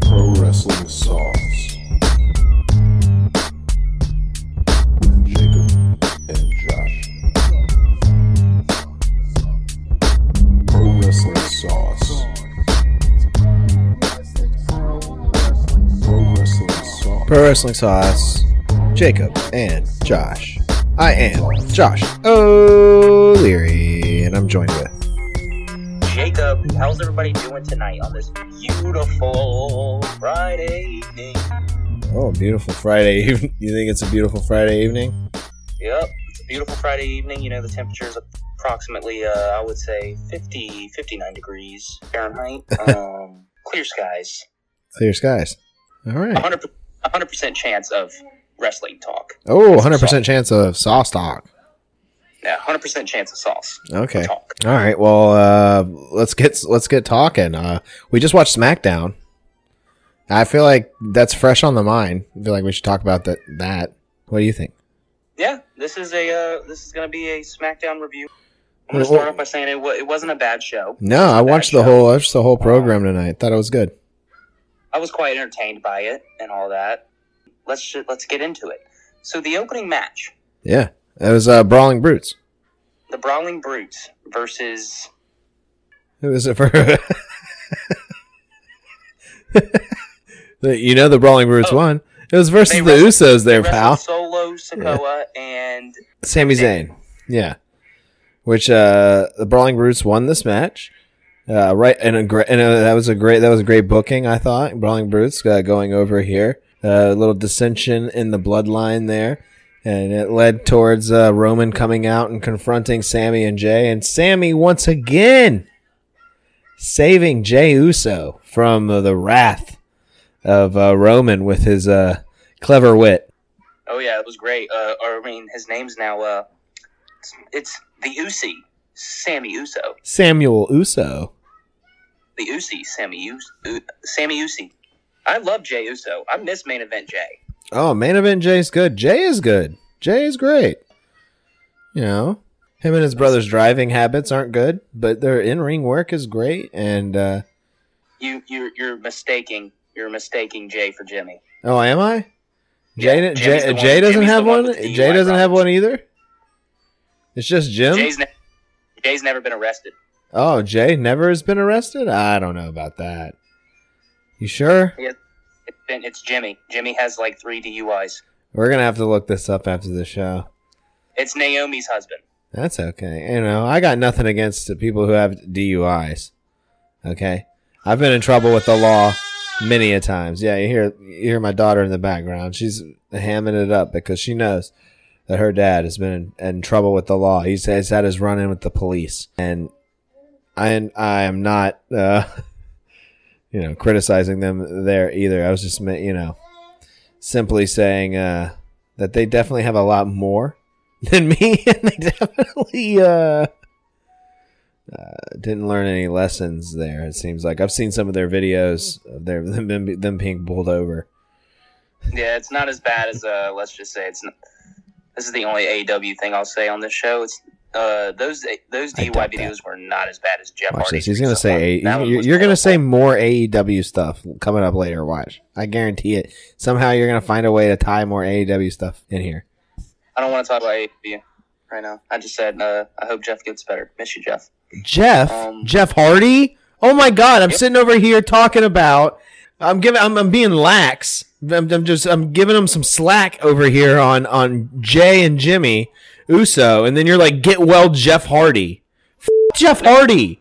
Pro Wrestling Sauce Jacob and Josh. Pro Wrestling Sauce. Pro Wrestling Sauce. Pro Wrestling Sauce, Jacob, and Josh. I am Josh O'Leary, and I'm joined with. Jacob, how's everybody doing tonight on this beautiful Friday evening? Oh, beautiful Friday evening. You think it's a beautiful Friday evening? Yep, it's a beautiful Friday evening. You know, the temperature is approximately, uh, I would say, 50, 59 degrees Fahrenheit. Um, clear skies. Clear skies. All right. 100, 100% chance of wrestling talk. Oh, 100% chance of sauce talk. Yeah, 100% chance of sauce Okay. All right. Well, uh, let's get let's get talking. Uh, we just watched SmackDown. I feel like that's fresh on the mind. I feel like we should talk about that. That. What do you think? Yeah, this is a uh, this is going to be a SmackDown review. I'm going to start off by saying it, it wasn't a bad show. No, I watched the show. whole I watched the whole program tonight. Thought it was good. I was quite entertained by it and all that. Let's let's get into it. So the opening match, Yeah, it was uh, Brawling Brutes. the Brawling Brutes versus Who is it for? You know the Brawling Brutes Oh. won. It was versus the wrestled- Usos there, pal. Solo Sikoa and Sami Zayn. Yeah. Which uh the Brawling Brutes won this match. Uh, right, and a great, and uh that was a great, that was a great booking, I thought. Brawling Brutes uh, going over here, uh, a little dissension in the bloodline there, and it led towards uh, Roman coming out and confronting Sami and Jay, and Sami once again saving Jey Uso from uh, the wrath of uh, Roman with his uh, clever wit. oh yeah, it was great. Uh, or I mean, his name's now uh, it's, it's the Usi, Sammy Uso, Samuel Uso. the Usi, Sammy Uso, Sammy Usi. I love Jey Uso. I miss main event Jay. Oh, main event Jay's good. Jay is good. Jay is great. You know, him and his brother's driving habits aren't good, but their in ring work is great. And uh, You you you're mistaking you're mistaking Jay for Jimmy. oh, am I? Jay, Yeah, Jay, one- Jay doesn't Jimmy's have one one. Jay doesn't have one either. It's just Jim. Jay's ne- Jay's never been arrested. oh, Jay never has been arrested. I don't know about that. You sure? It's, it's Jimmy. Jimmy has like three DUIs. We're gonna have to look this up after the show. It's Naomi's husband. That's okay. You know, I got nothing against the people who have DUIs. Okay, I've been in trouble with the law many a times. Yeah, you hear you hear my daughter in the background. She's hamming it up because she knows that her dad has been in, in trouble with the law. He's, he's had his run in with the police, and I I am not uh, you know criticizing them there either. I was just you know simply saying uh, that they definitely have a lot more than me, and they definitely uh, uh, didn't learn any lessons there. It seems like I've seen some of their videos of their them, them, being pulled over. Yeah, it's not as bad as uh. Let's just say it's. Not, this is the only AEW thing I'll say on this show. It's uh those those DUI videos were not as bad as Jeff Watch Hardy's. this. He's gonna say That A- you're, you're gonna say more AEW stuff coming up later. Watch, I guarantee it. Somehow you're gonna find a way to tie more AEW stuff in here. I don't want to talk about AEW right now. I just said uh, I hope Jeff gets better. Miss you, Jeff. Jeff, Um, Jeff Hardy. Oh my God! I'm Yep. sitting over here talking about. I'm giving. I'm, I'm being lax. I'm, I'm just. I'm giving him some slack over here on on Jay and Jimmy Uso, and then you're like, get well, Jeff Hardy. F- Jeff Hardy.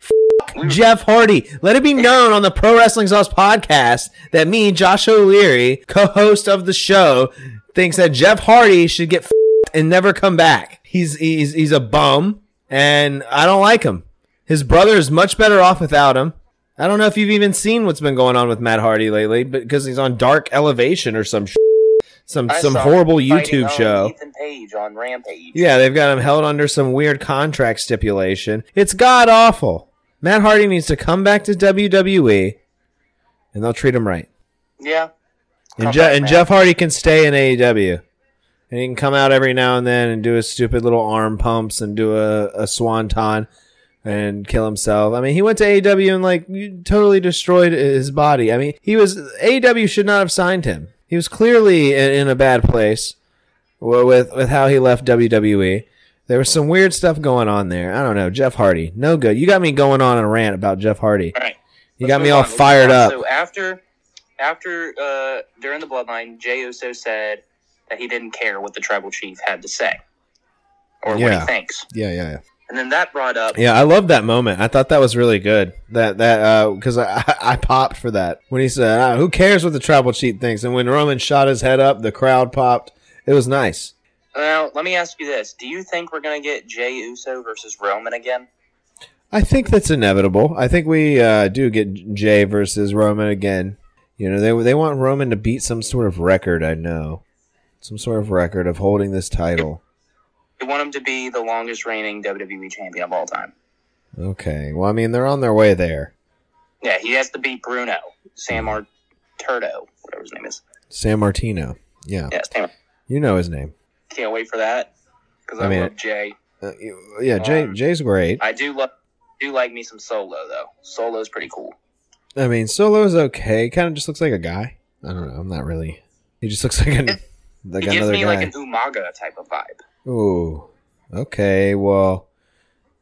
F- Jeff Hardy. Let it be known on the Pro Wrestling Sauce podcast that me, Josh O'Leary, co-host of the show, thinks that Jeff Hardy should get f- and never come back. He's he's he's a bum, and I don't like him. His brother is much better off without him. I don't know if you've even seen what's been going on with Matt Hardy lately, but because he's on Dark Elevation or some sh- some I some horrible YouTube show. Ethan Page on Rampage. Yeah, they've got him held under some weird contract stipulation. It's god awful. Matt Hardy needs to come back to WWE, and they'll treat him right. Yeah. And, Je- back, and. Jeff Hardy can stay in AEW. and he can come out every now and then and do his stupid little arm pumps and do a, a swanton and kill himself. I mean, he went to AEW and like totally destroyed his body. I mean, he was AEW should not have signed him. He was clearly in, in a bad place with with how he left WWE. There was some weird stuff going on there. I don't know. Jeff Hardy, no good. You got me going on a rant about Jeff Hardy. All right. You got me all on, fired up. So after, after uh, during the bloodline, Jey Uso said that he didn't care what the tribal chief had to say or what Yeah. he thinks, Yeah, yeah, yeah. And then that brought up. Yeah, I love that moment. I thought that was really good. That that because I I popped for that when he said, ah, "Who cares what the tribal chief thinks?" And when Roman shot his head up, the crowd popped. It was nice. Now, let me ask you this: Do you think we're gonna get Jey Uso versus Roman again? I think that's inevitable. I think we uh, do get Jay versus Roman again. You know, they they want Roman to beat some sort of record. I know, some sort of record of holding this title. We want him to be the longest reigning WWE champion of all time. Okay. Well, I mean, they're on their way there. Yeah, he has to beat Bruno, Sam Arturdo, whatever his name is. Sammartino. Yeah, Yeah, Sam. you know his name. Can't wait for that because I, I mean- love Jay. Uh, yeah, Jay Um, Jay's great. I do love do like me some Solo though. Solo's pretty cool. I mean, Solo's okay. Kind of just looks like a guy. I don't know. I'm not really. He just looks like an like he gives another me guy. like an Umaga type of vibe. Ooh. Okay. Well.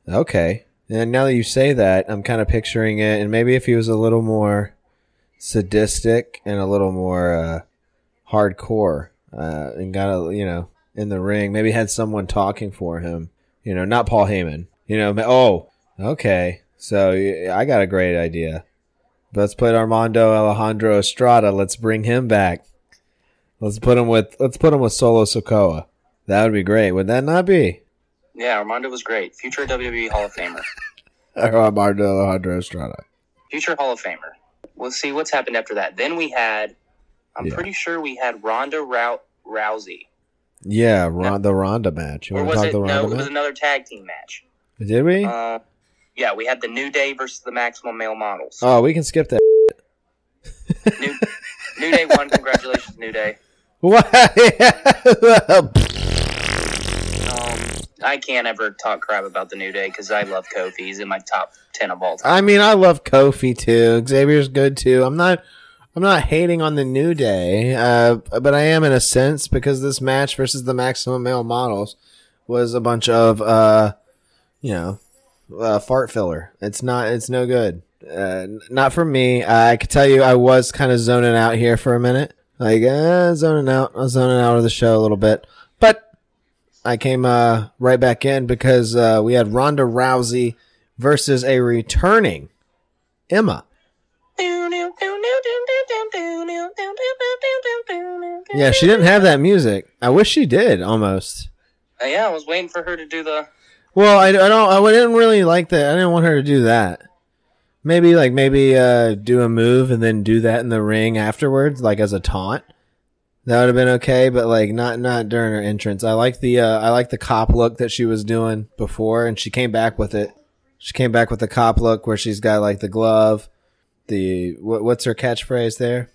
Okay. And now that you say that, I'm kind of picturing it. And maybe if he was a little more sadistic and a little more uh, hardcore, uh, and got a you know in the ring, maybe had someone talking for him. You know, not Paul Heyman. You know. Oh. Okay. So I got a great idea. Let's put Armando Alejandro Estrada. Let's bring him back. Let's put him with let's put him with Solo Sikoa. That would be great. Would that not be? Yeah, Armando was great. Future WWE Hall of Famer. Armando Alejandro Estrada. Future Hall of Famer. We'll see what's happened after that. Then we had, I'm Yeah. pretty sure we had Ronda Rou- Rousey. Yeah, Ron, the Ronda match. You Or was talk it? the No, Ronda it was another tag team match. Did we? Uh, yeah, we had the New Day versus the Maximum Male Models. oh, we can skip that. New, New Day won. Congratulations, New Day. What? I can't ever talk crap about the New Day because I love Kofi. He's in my top ten of all time. I mean, I love Kofi too. Xavier's good too. I'm not. I'm not hating on the New Day, uh, but I am in a sense because this match versus the Maximum Male Models was a bunch of, uh, you know, uh, fart filler. It's not. It's no good. Uh, not for me. I could tell you, I was kind of zoning out here for a minute, like uh, zoning out. I was zoning out of the show a little bit, I came uh, right back in because uh, we had Ronda Rousey versus a returning Emma. Yeah, she didn't have that music. I wish she did almost. Uh, yeah, I was waiting for her to do the. Well, I, I don't. I didn't really like that. I didn't want her to do that. Maybe like maybe uh, do a move and then do that in the ring afterwards, like as a taunt. That would have been okay, but like not not during her entrance. I like the uh, I like the cop look that she was doing before, and she came back with it. She came back with the cop look where she's got like the glove, the what, what's her catchphrase there?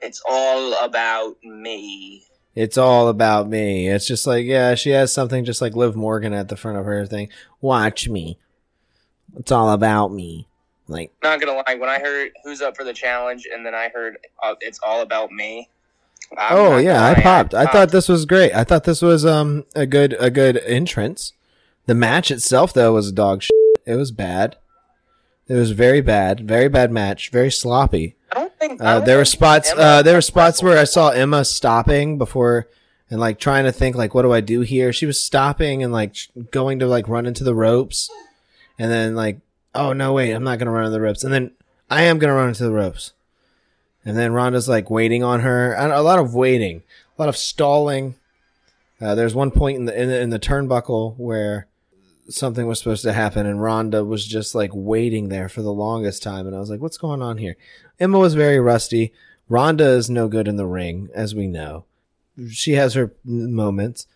It's all about me. It's all about me. It's just like, yeah, she has something just like Liv Morgan at the front of her thing. Watch me. It's all about me. Like, Not gonna lie, when I heard who's up for the challenge, and then I heard uh, it's all about me. I'm oh yeah, I popped. I thought this was great. I thought this was um a good a good entrance. The match itself though was dog shit. It was bad. It was very bad, very bad match, very sloppy. I don't think I Uh, there were spots. Uh, there were spots where I saw Emma stopping before and like trying to think like, what do I do here? She was stopping and like going to like run into the ropes, and then like, oh no, wait, I'm not gonna run into the ropes, and then I am gonna run into the ropes, and then Ronda's like waiting on her. And A lot of waiting, a lot of stalling. Uh, there's one point in the, in the in the turnbuckle where something was supposed to happen, and Ronda was just like waiting there for the longest time, and I was like, what's going on here? Emma was very rusty. Ronda is no good in the ring, as we know. She has her moments,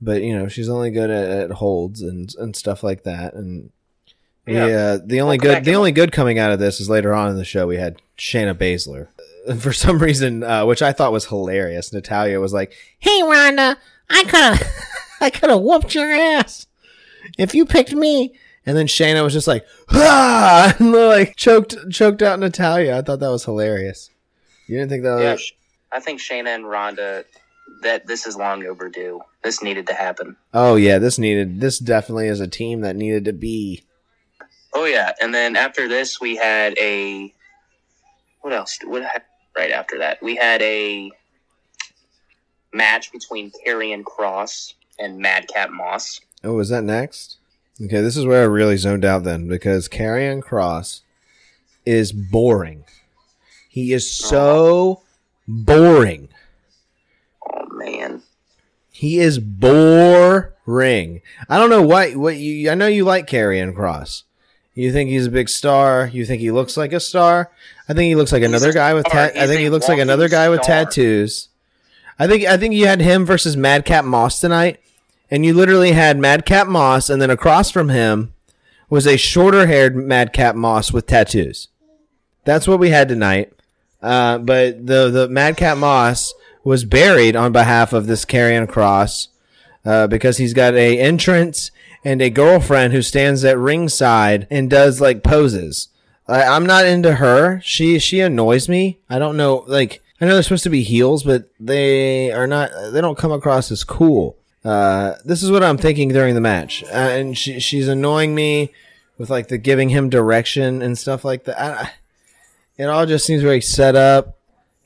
but you know she's only good at, at holds and and stuff like that. And yeah, Yeah. the only Welcome good back, the Emma. only good coming out of this is later on in the show we had Shayna Baszler. For some reason, uh, which I thought was hilarious, Natalya was like, "Hey Ronda, I could have, I could have whooped your ass if you picked me. And then Shayna was just like, ah, and like choked, choked out Natalya. I thought that was hilarious. You didn't think that was? Yeah, sh- I think Shayna and Ronda that this is long overdue. This needed to happen. Oh yeah, this needed. This definitely is a team that needed to be. Oh yeah, and then after this we had a what else? What ha- right after that we had a match between Karrion Cross and Madcap Moss. Oh, was that next? Okay, this is where I really zoned out then because Karrion Cross is boring. He is so boring. Oh man, He is boring. I don't know why what you. I know you like Karrion Cross. You think he's a big star. You think he looks like a star. I think he looks like another guy with. Ta- I think he looks like another guy with tattoos. I think I think you had him versus Madcap Moss tonight, and you literally had Madcap Moss, and then across from him was a shorter haired Madcap Moss with tattoos. That's what we had tonight. Uh, but the the Madcap Moss was buried on behalf of this Karrion Cross uh, because he's got a entrance and a girlfriend who stands at ringside and does like poses. I, I'm not into her. She she annoys me. I don't know. Like I know they're supposed to be heels, but they are not. They don't come across as cool. Uh, this is what I'm thinking during the match, uh, and she she's annoying me with like the giving him direction and stuff like that. I, it all just seems very set up,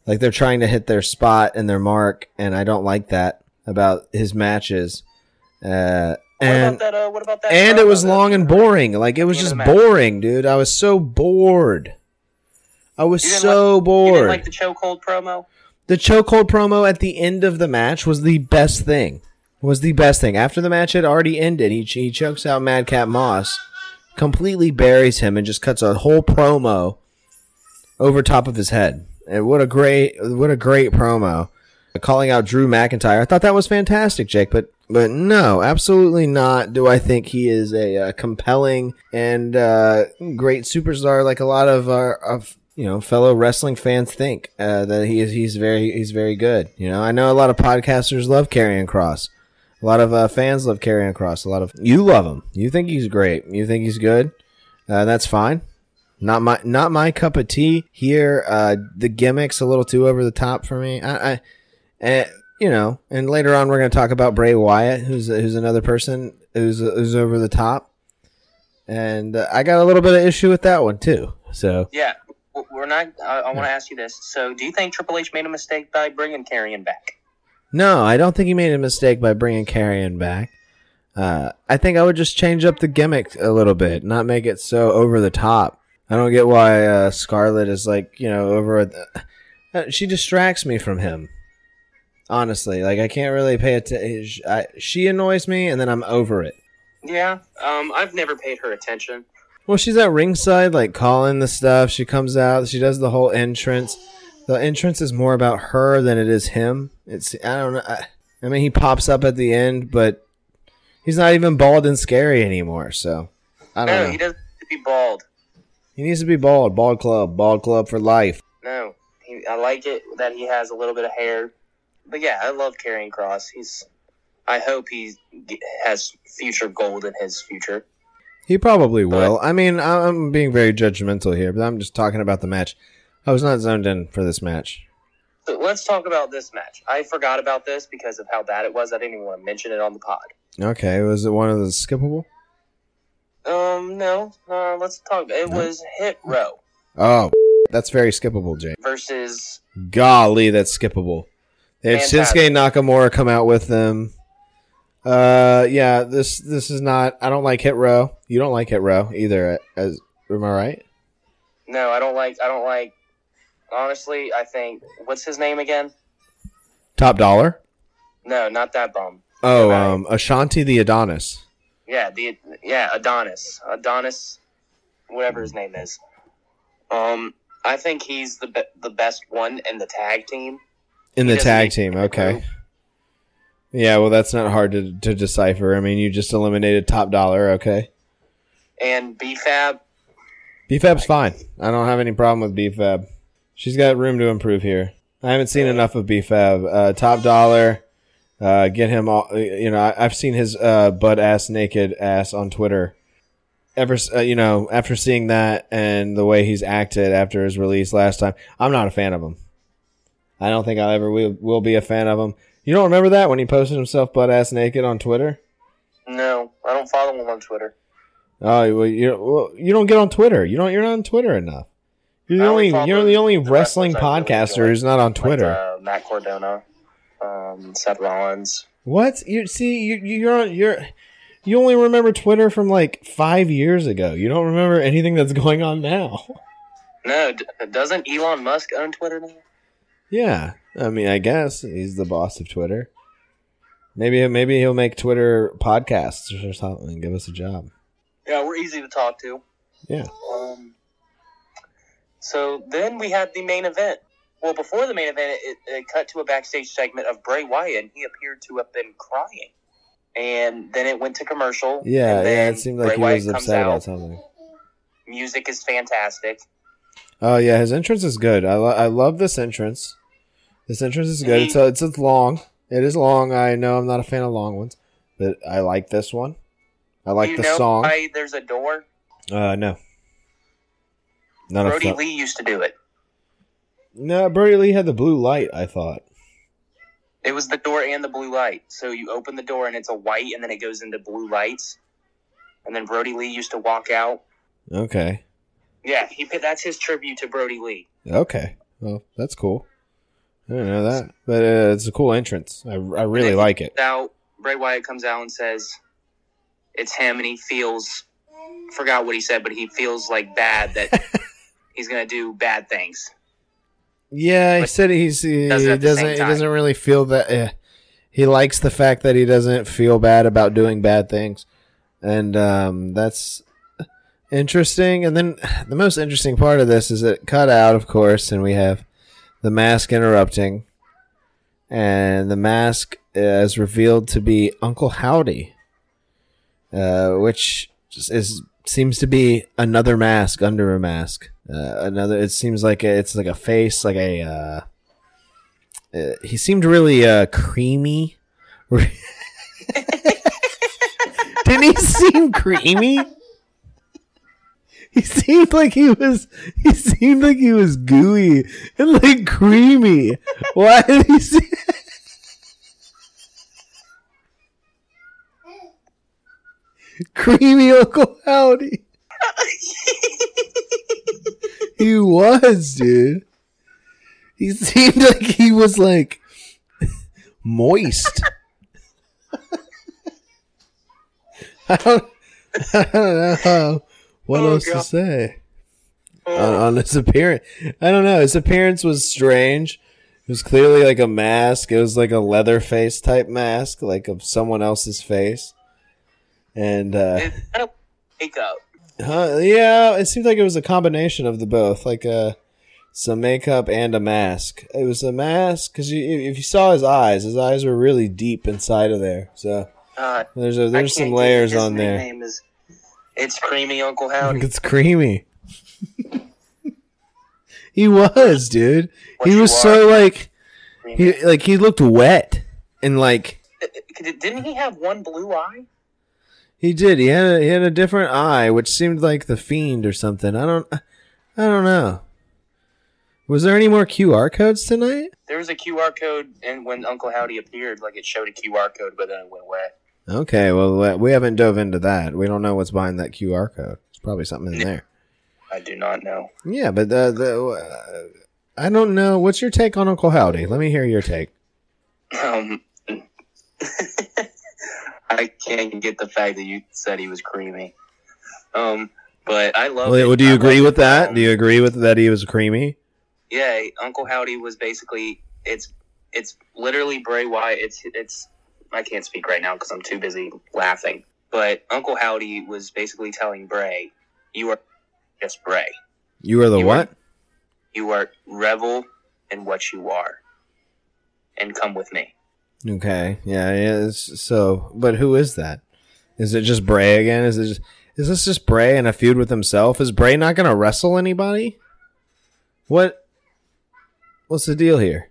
like they're trying to hit their spot and their mark, and I don't like that about his matches. Uh, and about that? Uh, what about that? and it was long and boring. Like it was just boring, dude. I was so bored. I was so You bored. didn't like the chokehold promo? the chokehold promo at the end of the match was the best thing. Was the best thing. After the match had already ended, he he chokes out Madcap Moss, completely buries him, and just cuts a whole promo over top of his head. And what a great what a great promo. Calling out Drew McIntyre. I thought that was fantastic, Jake, but but no, absolutely not. Do I think he is a, uh compelling and uh, great superstar like a lot of our of you know fellow wrestling fans think uh, that he is? He's very he's very good. You know, I know a lot of podcasters love Karrion Cross. A lot of uh, fans love Karrion Cross. A lot of you love him. You think he's great. You think he's good. Uh, that's fine. Not my not my cup of tea here. The gimmicks a little too over the top for me. I, I uh, you know, and later on we're going to talk about Bray Wyatt, who's who's another person who's who's over the top, and uh, I got a little bit of issue with that one too. So Yeah, we're not. I, I want to ask you this. So, do you think Triple H made a mistake by bringing Karrion back? no, I don't think he made a mistake by bringing Karrion back. Uh, I think I would just change up the gimmick a little bit, not make it so over the top. I don't get why uh, Scarlett is like you know over. The, uh, she distracts me from him. Honestly, like I can't really pay attention. She annoys me, and then I'm over it. Yeah, um, I've never paid her attention. Well, she's at ringside, like calling the stuff. She comes out. She does the whole entrance. The entrance is more about her than it is him. It's I don't know. I, I mean, he pops up at the end, but he's not even bald and scary anymore. So I don't No, know. he doesn't need to be bald. He needs to be bald. Bald club. Bald club for life. No, he, I like it that he has a little bit of hair. But yeah, I love Karrion Cross. He's. I hope he has future gold in his future. He probably will. I mean, I'm being very judgmental here, but I'm just talking about the match. I was not zoned in for this match. Let's talk about this match. I forgot about this because of how bad it was. I didn't even want to mention it on the pod. Okay, was it one of the skippable? Um, no. Uh, let's talk. It No? was Hit Row Oh, that's very skippable, Jay. versus. Golly, that's skippable. They had. Shinsuke Nakamura come out with them. Uh, yeah, this this is not. I don't like Hit Row. You don't like Hit Row either. As am I right? No, I don't like. I don't like. Honestly, I think. What's his name again? Top Dollar. No, not that bum. Oh, Right. um, Ashante the Adonis. Yeah, the yeah Adonis, Adonis, whatever his name is. Um, I think he's the be- the best one in the tag team. In the tag team. Okay. group. Yeah, well, that's not hard to to decipher. I mean, you just eliminated Top Dollar. Okay. And BFAB, BFAB's fine. I don't have any problem with BFAB. She's got room to improve here. I haven't seen enough of BFAB. Uh, top Dollar Uh, get him all. You know, I, I've seen his uh, butt ass naked ass on Twitter. Ever, uh, you know, after seeing that and the way he's acted after his release last time, I'm not a fan of him. I don't think I ever will, will be a fan of him. You don't remember that when he posted himself butt ass naked on Twitter? No, I don't follow him on Twitter. Oh, well, you well, you don't get on Twitter. You don't. You're not on Twitter enough. You're the only. You're the only the wrestling I really podcaster who's not on Twitter. Like, uh, Matt Cardona, um, Seth Rollins. What you see? You you're on. You're. You only remember Twitter from like five years ago. You don't remember anything that's going on now. No, d- doesn't Elon Musk own Twitter now? Yeah, I mean, I guess he's the boss of Twitter. Maybe maybe he'll make Twitter podcasts or something and give us a job. Yeah, we're easy to talk to. Yeah. Um, so then we had the main event. Well, before the main event, it, it cut to a backstage segment of Bray Wyatt, and he appeared to have been crying. And then it went to commercial. Yeah, yeah. It seemed like Bray he Wyatt was upset about out. something. Music is fantastic. Oh yeah, his entrance is good. I lo- I love this entrance. This entrance is good. It's a, it's a long. It is long. I know I'm not a fan of long ones, but I like this one. I like you the know song. why there's a door? Uh, no. Not a Brodie Lee used to do it. No, Brodie Lee had the blue light. I thought. It was the door and the blue light. So you open the door and it's a white, and then it goes into blue lights. And then Brodie Lee used to walk out. Okay. Yeah, he that's his tribute to Brodie Lee. Okay. Well, that's cool. I didn't know that, but uh, it's a cool entrance. I, I really like it. Now Bray Wyatt comes out and says it's him, and he feels forgot what he said, but he feels like bad that he's gonna do bad things. Yeah, he But said he's he does it at the doesn't he doesn't really feel that. Uh, he likes the fact that he doesn't feel bad about doing bad things, and um, that's interesting. And then the most interesting part of this is it cut out, of course, and we have the mask interrupting, and the mask is revealed to be Uncle Howdy, uh, which is seems to be another mask under a mask. Uh, another. It seems like a, it's like a face, like a. Uh, uh, he seemed really uh, creamy. Didn't he seem creamy? He seemed like he was. He seemed like he was gooey and like creamy. Why did he see? creamy Uncle Howdy. he was, dude. He seemed like he was like moist. I don't, I don't know what Oh, else to say on, on his appearance. I don't know. His appearance was strange. It was clearly like a mask. It was like a leather face type mask, like of someone else's face. And uh, It's kind of makeup. Huh, yeah, it seemed like it was a combination of the both, like uh, some makeup and a mask. It was a mask because you, if you saw his eyes, his eyes were really deep inside of there. So Uh, there's a, there's some layers on there. Name is it's creamy Uncle Howdy. It's creamy. he was, dude. What he was are. so like Creamy. he like he looked wet and like Didn't he have one blue eye? he did. He had a, he had a different eye, which seemed like the fiend or something. I don't I don't know. Was there any more QR codes tonight? There was a QR code, and when Uncle Howdy appeared, like it showed a QR code, but then it went away. Okay, well we haven't dove into that. We don't know what's behind that QR code. It's probably something in there. I do not know. Yeah, but the the uh, I don't know. What's your take on Uncle Howdy? Let me hear your take. Um, I can't get the fact that you said he was creamy. Um, but I love. Well, it. do you I agree with it. that? Um, Do you agree with that he was creamy? Yeah, Uncle Howdy was basically it's it's literally Bray Wyatt. It's it's I can't speak right now because I'm too busy laughing. But Uncle Howdy was basically telling Bray, "You are just Bray. You are the You what? You are revel in what you are, and come with me." Okay, yeah, yeah. So, but who is that? Is it just Bray again? Is it just, is this just Bray in a feud with himself? Is Bray not going to wrestle anybody? What? What's the deal here?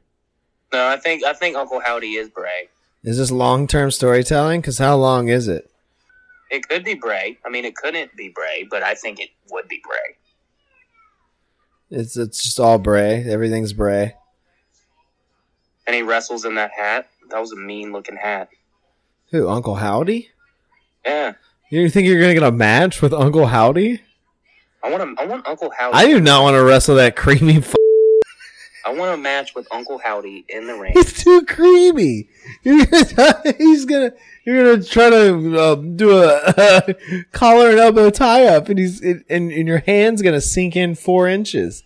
No, I think I think Uncle Howdy is Bray. Is this long term storytelling? Because how long is it? It could be Bray. I mean, it couldn't be Bray, but I think it would be Bray. It's it's just all Bray. Everything's Bray. And he wrestles in that hat. That was a mean looking hat. Who? Uncle Howdy? Yeah, You think you're gonna get a match with Uncle Howdy? I want to. I want Uncle Howdy. I do not want to wrestle that creamy. I want a match with Uncle Howdy in the ring. He's too creamy. You're gonna, he's gonna. You're gonna try to uh, do a collar and elbow tie up, and he's and, and your hand's gonna sink in four inches.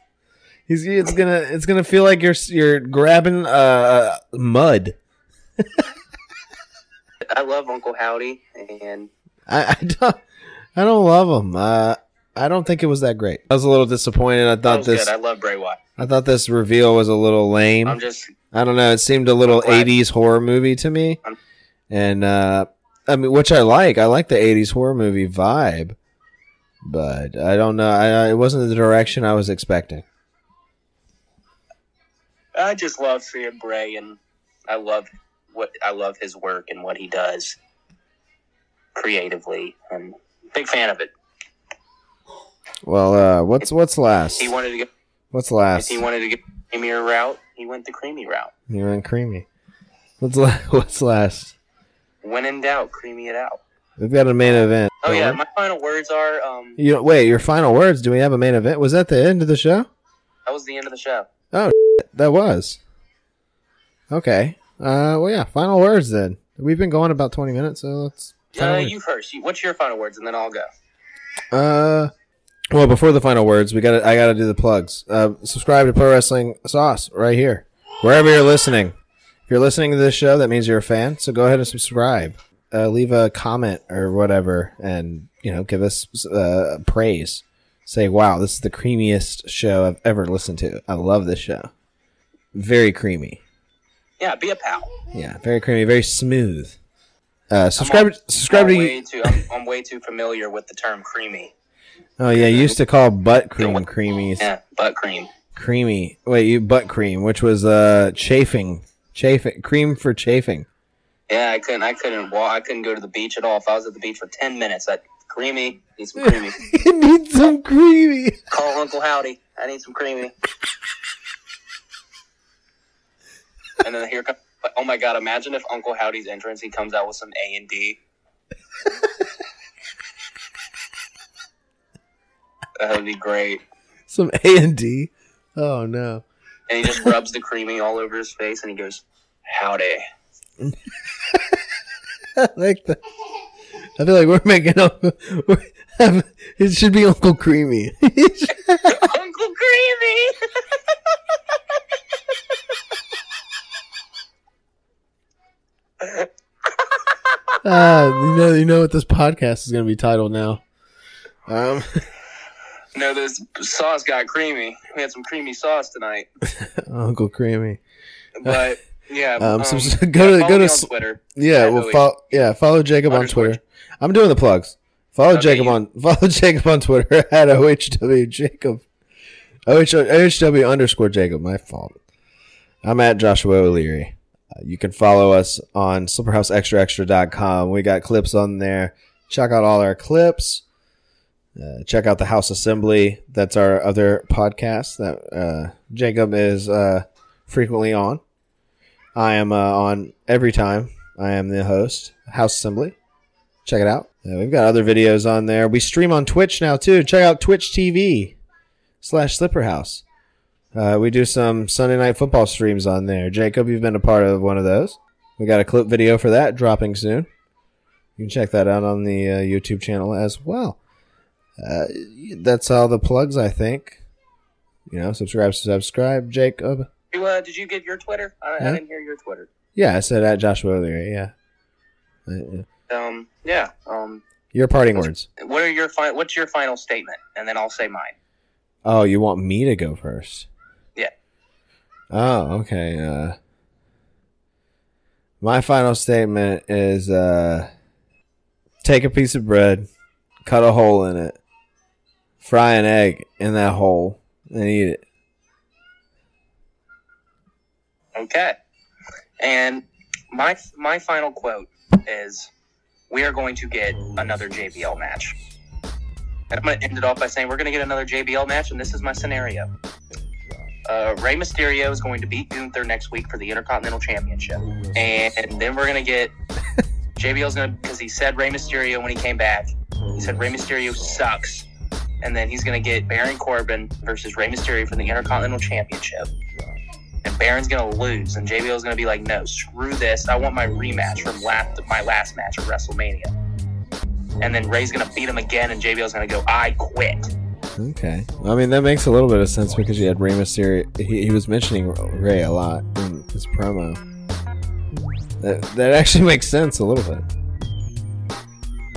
He's it's gonna it's gonna feel like you're you're grabbing uh, mud. I love Uncle Howdy, and I, I don't I don't love him. Uh, I don't think it was that great. I was a little disappointed. I thought this good. I love Bray Wyatt. I thought this reveal was a little lame. I'm just I don't know. It seemed a little 80s horror movie to me. I'm- And, uh, I mean, which I like. I like the 80s horror movie vibe. But I don't know. I, it wasn't the direction I was expecting. I just love seeing Bray, and I love what I love his work and what he does creatively, and big fan of it. Well, uh, what's what's last? He wanted to get What's if last? he wanted to get the creamier route. He went the creamy route. You went creamy. What's la- what's last? When in doubt, creamy it out. We've got a main event. Oh yeah, my final words are um You know, wait, your final words. Do we have a main event? Was that the end of the show? that was the end of the show. Oh, that was. Okay. Uh, well, yeah. Final words then. We've been going about twenty minutes, so let's. Uh, words. you first. What's your final words, and then I'll go. Uh, well, before the final words, we got I got to do the plugs. Uh, subscribe to Pro Wrestling Sauce right here, wherever you're listening. If you're listening to this show, that means you're a fan. So go ahead and subscribe. Uh, leave a comment or whatever, and you know, give us uh, praise. Say, "Wow, this is the creamiest show I've ever listened to. I love this show. Very creamy. Yeah, be a pal. Yeah, very creamy, very smooth." Uh, subscribe. subscribe I'm to. way too. I'm, I'm way too familiar with the term creamy. Oh yeah, you used to call butt cream creamies. Yeah, butt cream. creamy. Wait, you butt cream, which was uh chafing, chafing, cream for chafing. Yeah, I couldn't. I couldn't walk. I couldn't go to the beach at all. If I was at the beach for ten minutes, that creamy. Need some creamy. you need some creamy. Call Uncle Howdy. I need some creamy. and then here comes. Oh my God! Imagine if Uncle Howdy's entrance, he comes out with some A and D. that would be great. Some A and D. Oh no. And he just rubs the creamy all over his face, and he goes, "Howdy." I like that. I feel like we're making up. we're- It should be Uncle Creamy. Uncle Creamy. Ah, you know, you know what this podcast is going to be titled now. Um, no, this sauce got creamy. We had some creamy sauce tonight, Uncle Creamy. but yeah. Um, Um, so- yeah, go to- go to s- Twitter. Yeah, Yeah, well, follow, yeah, follow Jacob on Underscore. Twitter. I'm doing the plugs. Follow Okay, Jacob you- on follow Jacob on Twitter at OHW Jacob. OH, OHW underscore Jacob. My fault. I'm at Joshua O'Leary. Uh, you can follow us on slipperhouseextraextra.com. We got clips on there. Check out all our clips. Uh, check out the House Assembly. That's our other podcast that uh, Jacob is uh, frequently on. I am uh, on every time. I am the host. House Assembly. Check it out. Uh, we've got other videos on there. We stream on Twitch now too. Check out Twitch TV slash Slipper House. Uh, we do some Sunday night football streams on there. Jacob, you've been a part of one of those. We got a clip video for that dropping soon. You can check that out on the YouTube channel as well. Uh, that's all the plugs, I think. You know, subscribe, subscribe, Jacob. You, uh, did you give your Twitter? I, Huh? I didn't hear your Twitter. Yeah, I said at Joshua O'Leary. Yeah. Uh, Um, yeah. Um, Your parting words. what are your fi- What's your final statement? And then I'll say mine. Oh, you want me to go first? Yeah. Oh, okay. Uh, my final statement is uh, take a piece of bread, cut a hole in it, fry an egg in that hole, and eat it. Okay. And my my final quote is, "We are going to get another JBL match." And I'm going to end it off by saying we're going to get another JBL match, and this is my scenario. Uh, Rey Mysterio is going to beat Gunther next week for the Intercontinental Championship, and then we're going to get JBL's going to because he said Rey Mysterio when he came back. He said Rey Mysterio sucks, and then he's going to get Baron Corbin versus Rey Mysterio for the Intercontinental Championship. And Baron's gonna lose, and JBL's gonna be like, "No, screw this! I want my rematch from last my last match at WrestleMania." And then Rey's gonna beat him again, and JBL's gonna go, "I quit." Okay. I mean, that makes a little bit of sense because you had Rey Mysterio. He, he was mentioning Rey a lot in his promo. That, that actually makes sense a little bit.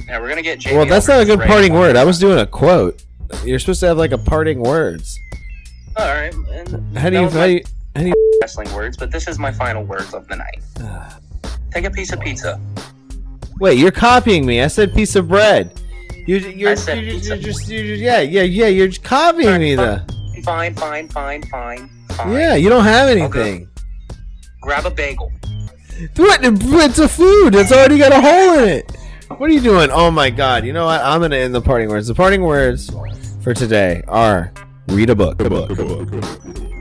Now we're gonna get JBL. Well, that's not a good parting word. I was doing a quote. You're supposed to have like a parting words. All right. And How do you? How you? How do you wrestling words? But this is my final words of the night. Take a piece of pizza. wait, you're copying me. I said piece of bread. You, you're, I said you're, you're just, you're just, yeah, yeah, yeah. You're just copying me, though. Fine, fine, fine, fine, fine. Yeah, you don't have anything. Grab a bagel. What? It's a food. It's already got a hole in it. What are you doing? Oh my god! You know what? I'm gonna end the parting words. The parting words for today are: read a book. A Book, book, book.